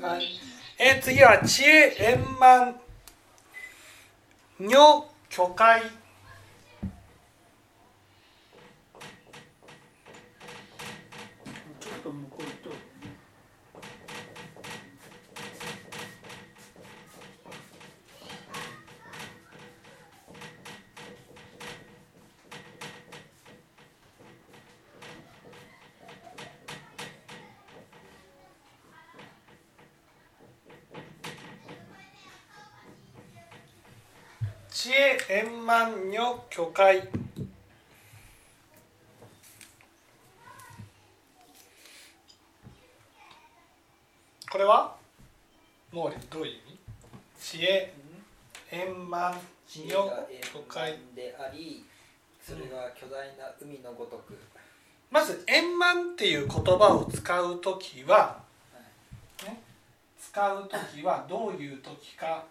はい、えー次は知恵円満女巨会円満女巨会これは？毛利どういう意味？知恵。円満女知恵がでありそれが巨大な海のごとく、まず円満っていう言葉を使う時は、ね、使う時はどういう時か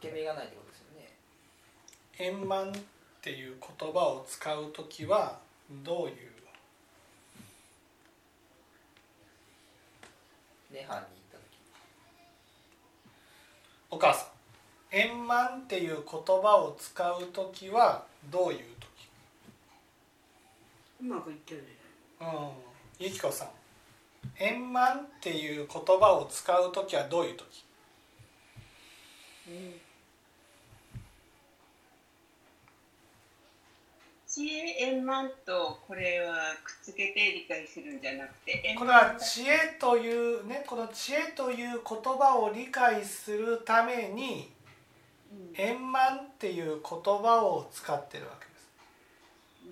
かけ目がないってことですよね。円満っていう言葉を使う時はどういう？涅槃に行った時。お母さん。円満っていう言葉を使う時はどういううまくいってる時うん。ゆきこさん。円満っていう言葉を使う時はどういう時？知恵円満とこれはくっつけて理解するんじゃなくて円これは知恵というねこの知恵という言葉を理解するためにうん。円満っていう言葉を使ってるわけです。う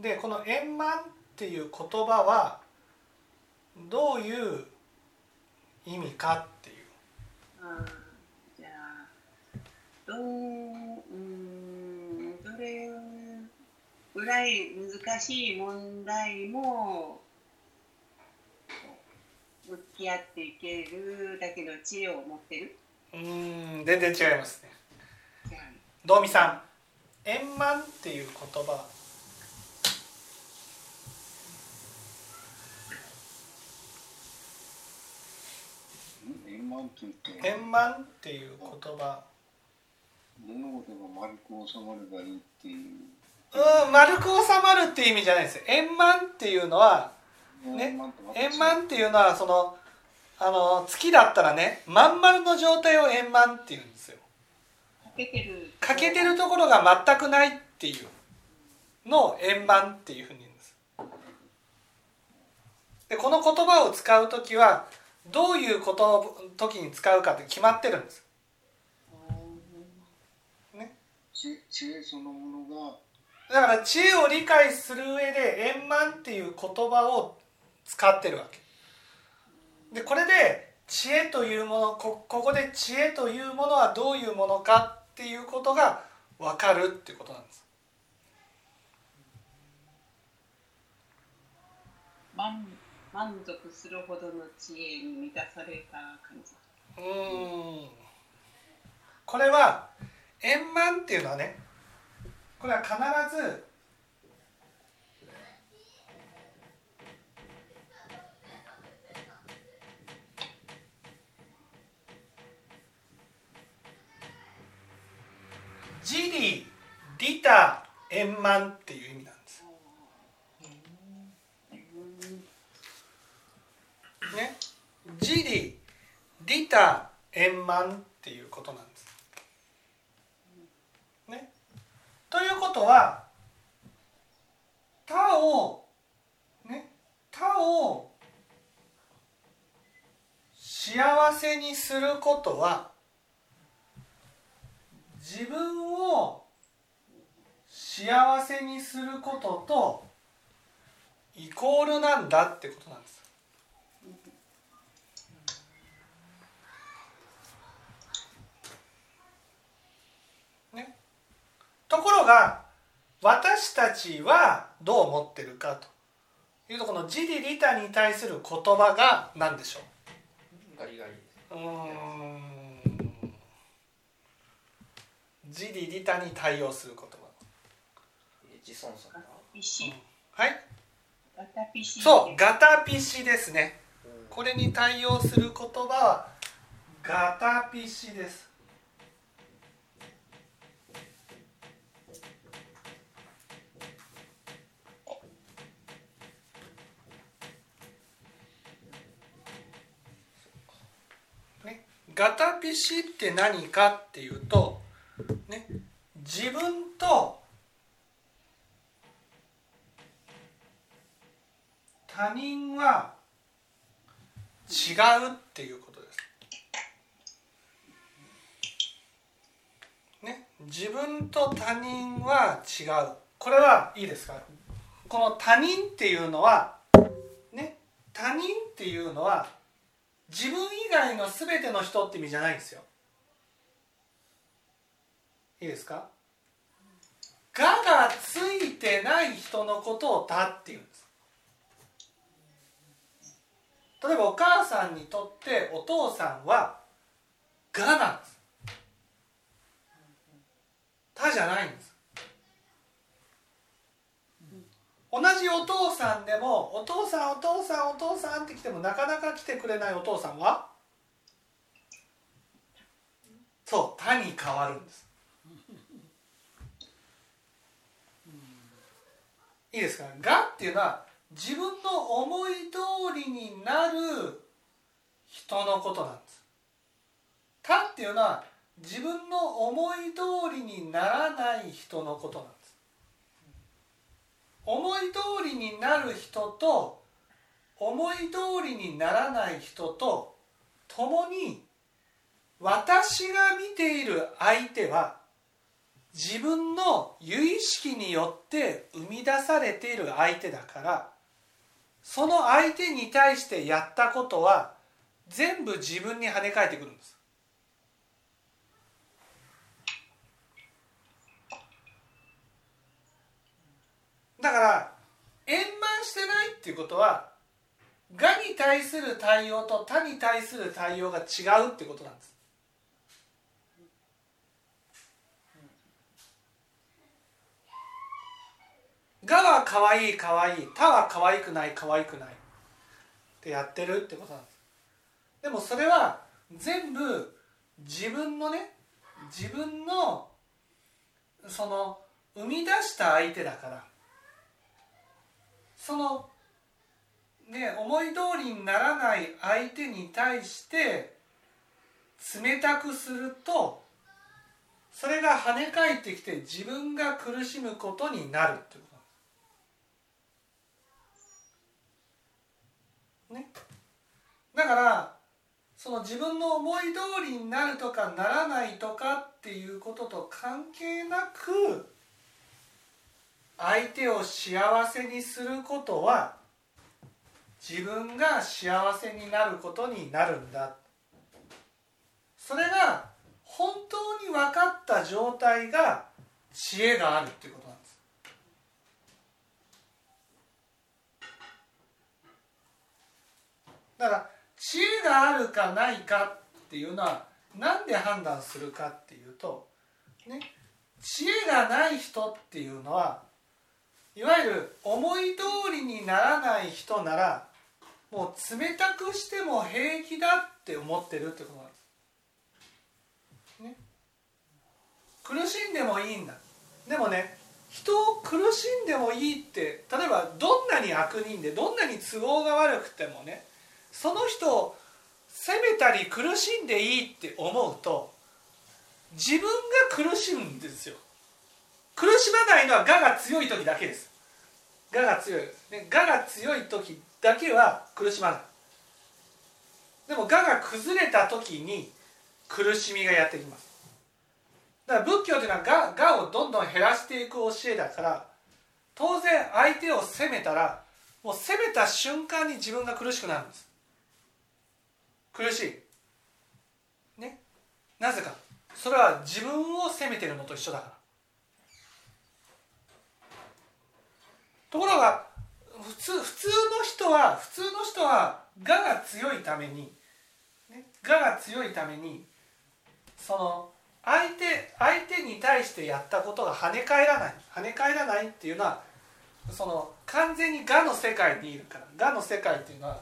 ん。でこの円満っていう言葉はどういう意味かっていう。あーじゃあどううんぐらい難しい問題も向き合っていけるだけの知恵を持ってる？うーん全然違いますね。道美さん円満っていう言葉。円満っていう言葉。物事が丸く収まればいいっていううん丸く収まるっていう意味じゃないです。よ円満っていうのはね円満っていうのはそのあの月だったらねまん丸の状態を円満っていうんですよ。欠けてる。欠けてるところが全くないっていうのを円満っていうふうに言うんです。でこの言葉を使う時はどういうことの時に使うかって決まってるんです。ね。知知恵そのものがだから知恵を理解する上で円満っていう言葉を使ってるわけ。でこれで知恵というものこここで知恵というものはどういうものかっていうことが分かるっていうことなんです。満満足するほどの知恵に満たされた感じ。うーん。これは円満っていうのはねこれは必ず自利利他円満っていう意味なんです。ね。自利利他円満っていうことなんです。ね、ということは他をね他を幸せにすることは自分を幸せにすることとイコールなんだってことなんです。ね、ところが私たちはどう思ってるかと。いうとこの自利利他に対する言葉が何でしょガリガリ。うん。自利利他に対応する言葉。え自尊心はい。ガタピシ。そうガタピシですね。うん。これに対応する言葉はガタピシですねガタピシって何かっていうと、ね、自分と他人は違うっていうことです。ね、自分と他人は違う。これはいいですか？この他人っていうのは、ね、他人っていうのは自分以外の全ての人って意味じゃないんですよ。いいですか「が」がついてない人のことを「他」っていうんです。例えばお母さんにとってお父さんは「が」なんです。「他」じゃないんです。同じお父さんでもお父さんお父さんお父さんって来てもなかなか来てくれないお父さんは？そう他に変わるんです。いいですか「が」っていうのは自分の思い通りになる人のことなんです「他」っていうのは自分の思い通りにならない人のことなんです。思い通りになる人と思い通りにならない人と共に私が見ている相手は自分の由意識によって生み出されている相手だからその相手に対してやったことは全部自分に跳ね返ってくるんです。だから円満してないっていうことは「が」に対する対応と「他」に対する対応が違うってことなんです「が」は可愛い可愛い「他」は可愛くない可愛くないってやってるってことなんです。でもそれは全部自分のね自分のその生み出した相手だから。そのね思い通りにならない相手に対して冷たくするとそれが跳ね返ってきて自分が苦しむことになるってこと。ね。だからその自分の思い通りになるとかならないとかっていうことと関係なく相手を幸せにすることは自分が幸せになることになるんだ。それが本当に分かった状態が知恵があるっていうことなんです。だから知恵があるかないかっていうのは何で判断するかっていうとね知恵がない人っていうのはいわゆる思い通りにならない人ならもう冷たくしても平気だって思ってるってことなんです。ね、苦しんでもいいんだ。でもね人を苦しんでもいいって例えばどんなに悪人でどんなに都合が悪くてもねその人を責めたり苦しんでいいって思うと自分が苦しむんですよ。苦しまないのは我が強い時だけです。我が強い、ね、我が強い時だけは苦しまない。でも我が崩れた時に苦しみがやってきます。だから仏教というのは我我をどんどん減らしていく教えだから当然相手を責めたらもう責めた瞬間に自分が苦しくなるんです。苦しい。ね。なぜか。それは自分を責めてるのと一緒だから。ところが普通普通の人は普通の人は我が強いために、ね、我が強いためにその相手相手に対してやったことが跳ね返らない跳ね返らないっていうのはその完全に我の世界にいるから我の世界っていうのは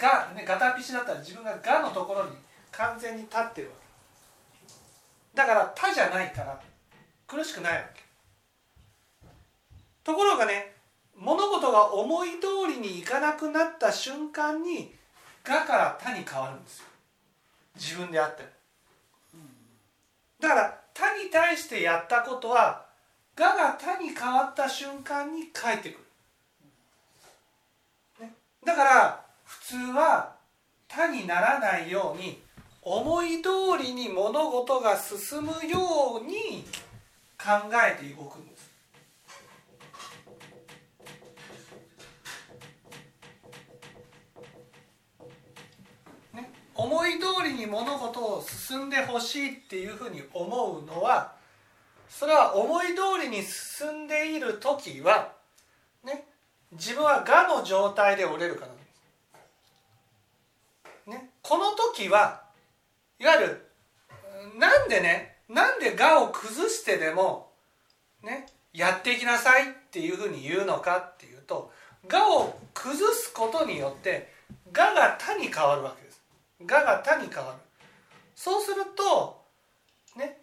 我、ね、ガタピシだったら自分が我のところに完全に立ってるわけ。だから他じゃないから苦しくないわけ。ところがね事が思い通りにいかなくなった瞬間に我から他に変わるんですよ。自分であってだから他に対してやったことは我が他に変わった瞬間に返ってくる、ね、だから普通は他にならないように思い通りに物事が進むように考えて動くんです。思い通りに物事を進んでほしいっていうふうに思うのはそれは思い通りに進んでいる時はね自分は我の状態で折れるから。ね、この時はいわゆるなんでねなんで我を崩してでもねやっていきなさいっていうふうに言うのかっていうと我を崩すことによって我が他に変わるわけです。がが他に変わる。そうするとね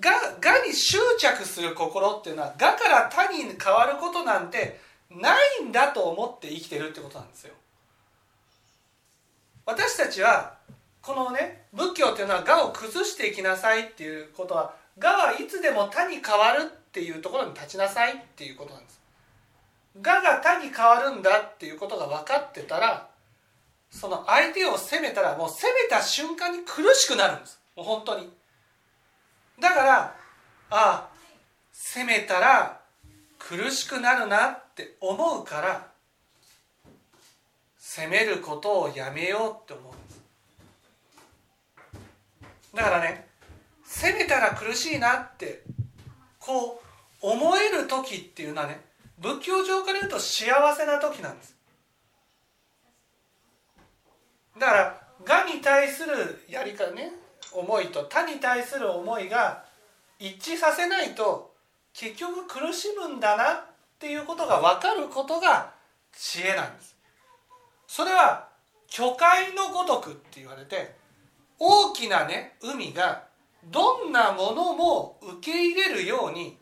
ががに執着する心っていうのはがから他に変わることなんてないんだと思って生きてるってことなんですよ。私たちはこのね仏教っていうのは我を崩していきなさいっていうことは我はいつでも他に変わるっていうところに立ちなさいっていうことなんです。我が他に変わるんだっていうことが分かってたらその相手を責めたらもう責めた瞬間に苦しくなるんです。もう本当に。だからああ責めたら苦しくなるなって思うから責めることをやめようって思うんです。だからね責めたら苦しいなってこう思える時っていうのはね仏教上から言うと幸せな時なんです。だからがに対するやり方ね思いと他に対する思いが一致させないと結局苦しむんだなっていうことが分かることが知恵なんです。それは巨海のごとくって言われて大きなね海がどんなものも受け入れるように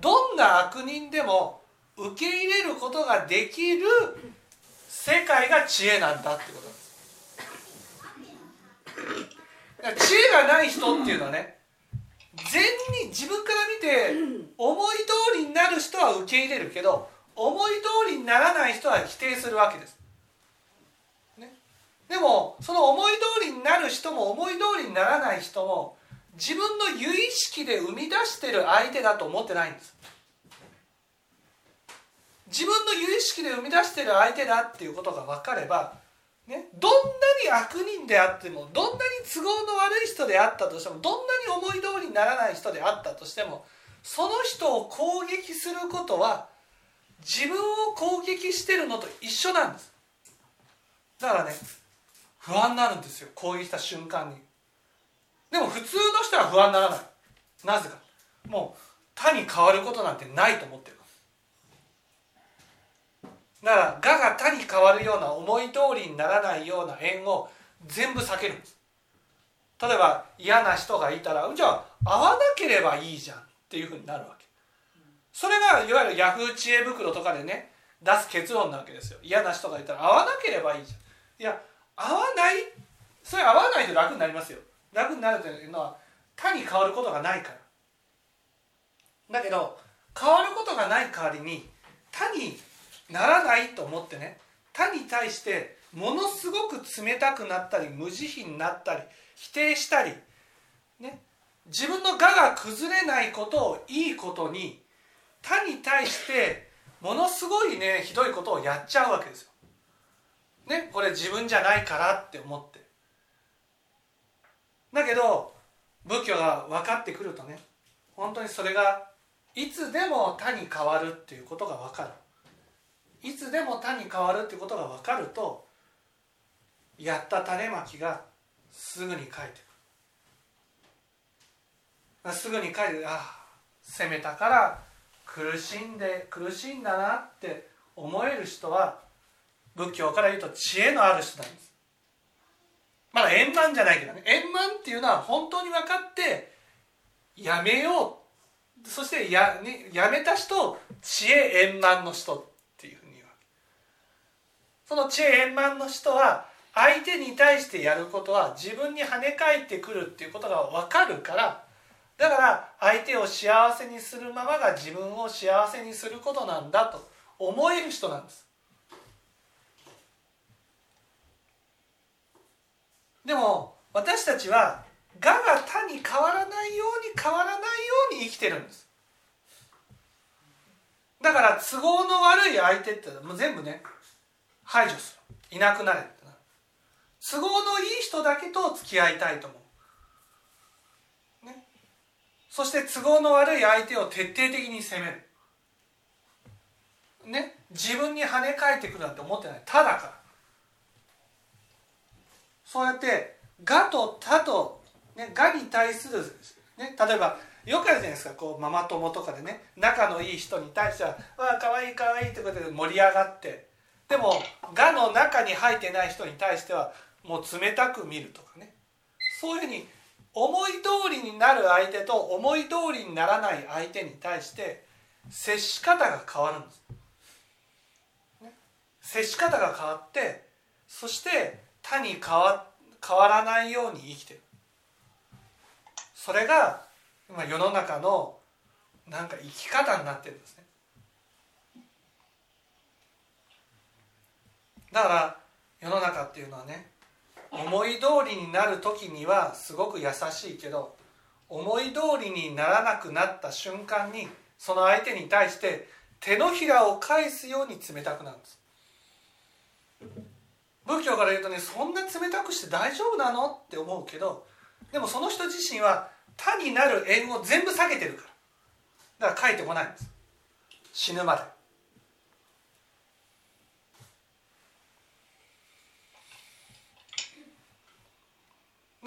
どんな悪人でも受け入れることができる世界が知恵なんだってこと。です知恵がない人っていうのはね善に自分から見て思い通りになる人は受け入れるけど思い通りにならない人は否定するわけです。ね、でもその思い通りになる人も思い通りにならない人も自分の有意識で生み出してる相手だと思ってないんです。自分の有意識で生み出してる相手だっていうことが分かればね、どんなに悪人であってもどんなに都合の悪い人であったとしてもどんなに思い通りにならない人であったとしてもその人を攻撃することは自分を攻撃してるのと一緒なんです。だからね不安になるんですよ攻撃した瞬間に。でも普通の人は不安にならない。なぜか。もう他に変わることなんてないと思ってる。だから我が他に変わるような思い通りにならないような縁を全部避けるんです。例えば嫌な人がいたらじゃあ会わなければいいじゃんっていうふうになるわけ。それがいわゆるヤフー知恵袋とかでね出す結論なわけですよ。嫌な人がいたら会わなければいいじゃん。いや会わないそれ会わないと楽になりますよ。楽になるというのは他に変わることがないから。だけど変わることがない代わりに他にならないと思ってね他に対してものすごく冷たくなったり無慈悲になったり否定したり、ね、自分の我が崩れないことをいいことに他に対してものすごいねひどいことをやっちゃうわけですよ。ね、これ自分じゃないからって思ってだけど仏教が分かってくるとね本当にそれがいつでも他に変わるっていうことが分かる。いつでも他に変わるってことが分かるとやった種まきがすぐに返ってくる。すぐに帰ってああ責めたから苦しんで苦しいんだなって思える人は仏教から言うと知恵のある人なんです。まだ円満じゃないけどね。円満っていうのは本当に分かってやめよう。そしてや,、ね、やめた人を知恵円満の人っていうふうに言うわけその知恵円満の人は相手に対してやることは自分に跳ね返ってくるっていうことが分かるからだから相手を幸せにするままが自分を幸せにすることなんだと思える人なんです。でも私たちは我が他に変わらないように変わらないように生きてるんです。だから都合の悪い相手ってもう全部ね排除する。いなくなれってな都合のいい人だけと付き合いたいと思う、ね、そして都合の悪い相手を徹底的に責める。ね。自分に跳ね返ってくるなんて思ってない。ただから。そうやって「が」と「た」と「ね、が」に対する、ね、例えばよくあるじゃないですか。こうママ友とかでね。仲のいい人に対しては「わあかわいいかわいい」ってことで盛り上がって。でも「が」の中に入ってない人に対してはもう冷たく見るとかね。そういうふうに思い通りになる相手と思い通りにならない相手に対して接し方が変わるんです。ね、接し方が変わってそして他に変わ変わらないように生きてる。それが今世の中のなんか生き方になってるんですね。だから世の中っていうのはね思い通りになる時にはすごく優しいけど思い通りにならなくなった瞬間にその相手に対して手のひらを返すように冷たくなるんです。仏教から言うとねそんな冷たくして大丈夫なのって思うけどでもその人自身は他になる縁を全部避けてるから。だから帰ってこないんです。死ぬまで。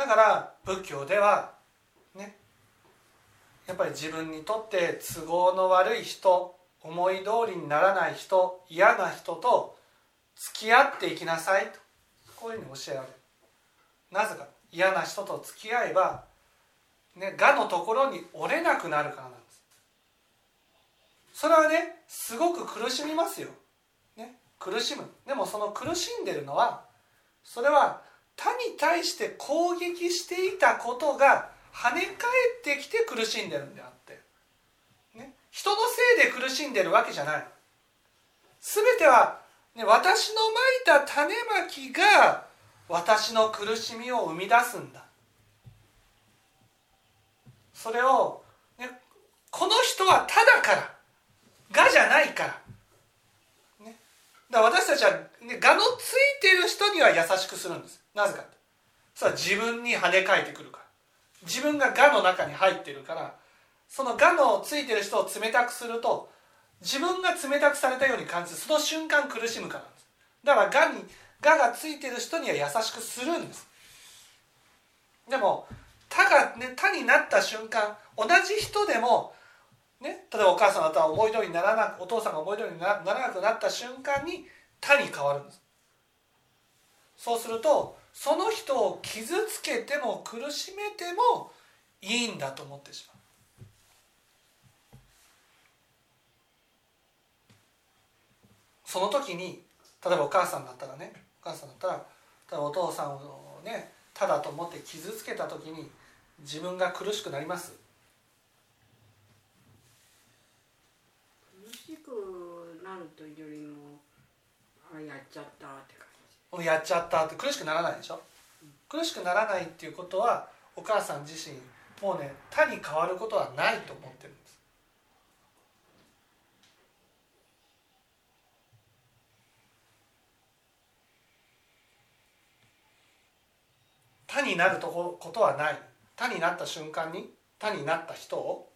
だから仏教ではねやっぱり自分にとって都合の悪い人思い通りにならない人嫌な人と付き合っていきなさいと。こういうふうに教えられる。なぜか嫌な人と付き合えばね我のところに折れなくなるからなんです。それはねすごく苦しみますよ、ね、苦しむ。でもその苦しんでるのはそれは他に対して攻撃していたことが跳ね返ってきて苦しんでるんであって、ね、人のせいで苦しんでるわけじゃない。全ては、ね、私のまいた種まきが私の苦しみを生み出すんだ。それを、ね、この人はただからがじゃないから,、だから私たちは、ね、がのついてる人には優しくするんです。なぜかそれは自分に跳ね返ってくるから。自分ががの中に入ってるから。そのがのついてる人を冷たくすると自分が冷たくされたように感じるその瞬間苦しむからなんです。だからがにががついてる人には優しくするんです。でも他が、ね、他になった瞬間同じ人でも、ね、例えばお母さんだったら思い通りにならなくお父さんが思い通りにならなくなった瞬間に他に変わるんです。そうするとその人を傷つけても苦しめてもいいんだと思ってしまう。その時に例えばお母さんだったらねお母さんだったら例えばお父さんをねただと思って傷つけた時に自分が苦しくなります苦しというよりもあやっちゃったって感もうやっちゃったって苦しくならないでしょ？う苦しくならないっていうことはお母さん自身もうね他に変わることはないと思ってるんです。他になるとこことはない。他になった瞬間に他になった人を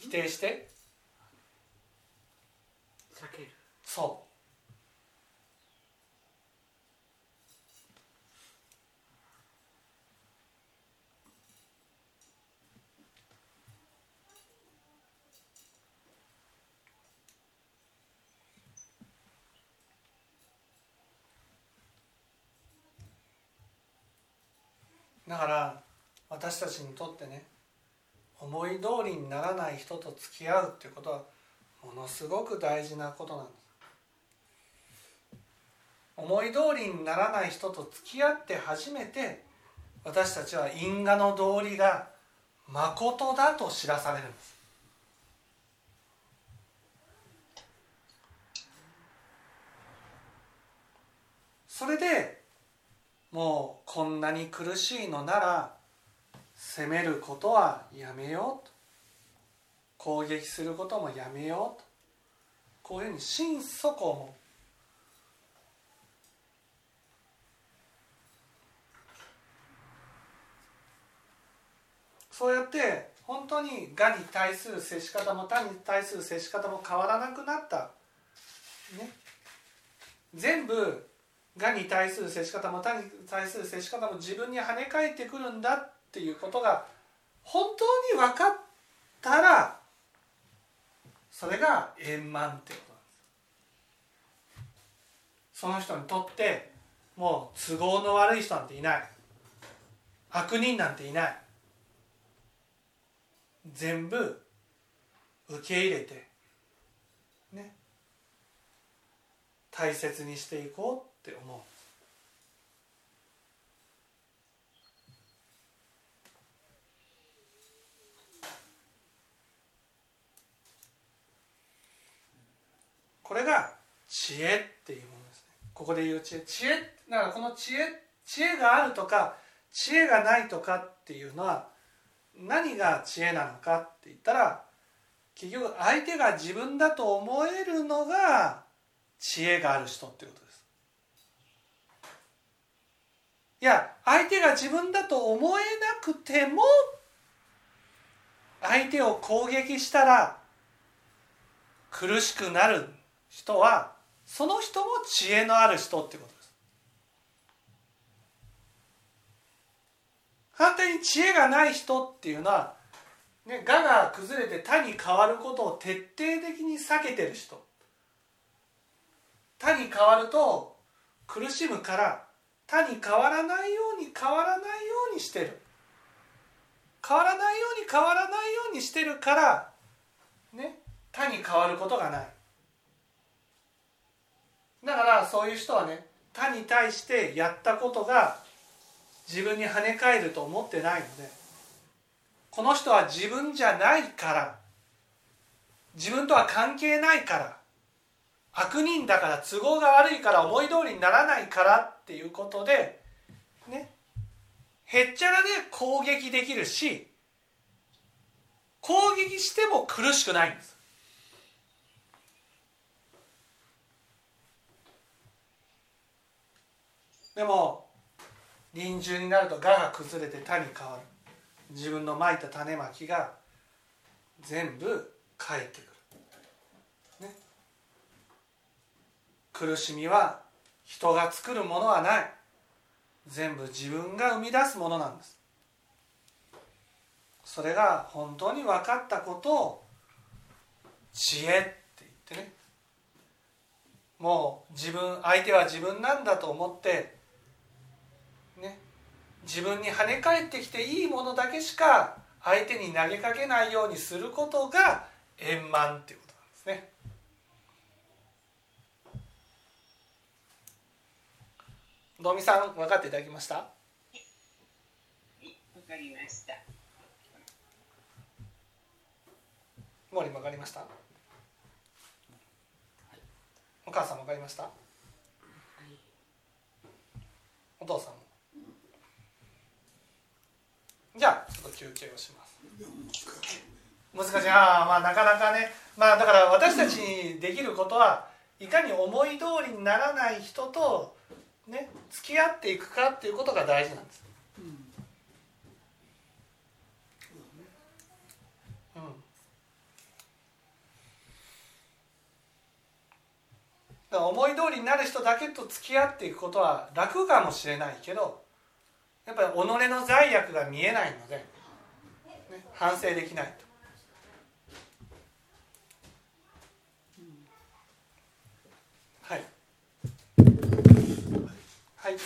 否定して？避ける。そう。だから私たちにとってね思い通りにならない人と付き合うっていうことはものすごく大事なことなんです。思い通りにならない人と付き合って初めて私たちは因果の道理が誠だと知らされるんです。それでもうこんなに苦しいのなら責めることはやめようと。攻撃することもやめようと。こういうふうに心底思う。そうやって本当にがに対する接し方も他に対する接し方も変わらなくなった、ね、全部がに対する接し方も他に対する接し方も自分に跳ね返ってくるんだっていうことが本当に分かったらそれが円満っていうことなんです。その人にとってもう都合の悪い人なんていない。悪人なんていない。全部受け入れてね。大切にしていこうって思う。これが知恵っていうものですね。ここで言う知恵。知恵だからこの知恵知恵があるとか知恵がないとかっていうのは何が知恵なのかって言ったら結局相手が自分だと思えるのが知恵がある人っていうことです。いや相手が自分だと思えなくても相手を攻撃したら苦しくなる。人はその人も知恵のある人ってことです。反対に知恵がない人っていうのは、ね、我が崩れて他に変わることを徹底的に避けてる人。他に変わると苦しむから他に変わらないように変わらないようにしてる。変わらないように変わらないようにしてるからね他に変わることがない。だからそういう人はね他に対してやったことが自分に跳ね返ると思ってないのでこの人は自分じゃないから自分とは関係ないから悪人だから都合が悪いから思い通りにならないからっていうことでねへっちゃらで攻撃できるし攻撃しても苦しくないんです。でも臨終になると我が崩れて他に変わる。自分のまいた種まきが全部返ってくる、ね、苦しみは人が作るものはない。全部自分が生み出すものなんです。それが本当に分かったことを知恵って言ってね。もう自分相手は自分なんだと思って自分に跳ね返ってきていいものだけしか相手に投げかけないようにすることが円満っていうことなんですね。どみさん分かっていただきました？わかりました。森分かりました？お母さん分かりました？お父さんも？じゃあちょっと休憩をします。難しい。ああまあなかなかね。まあだから私たちにできることはいかに思い通りにならない人とね付き合っていくかっていうことが大事なんです、うん、だから思い通りになる人だけと付き合っていくことは楽かもしれないけどやっぱり己の罪悪が見えないので、ね、反省できないと。はい。はい。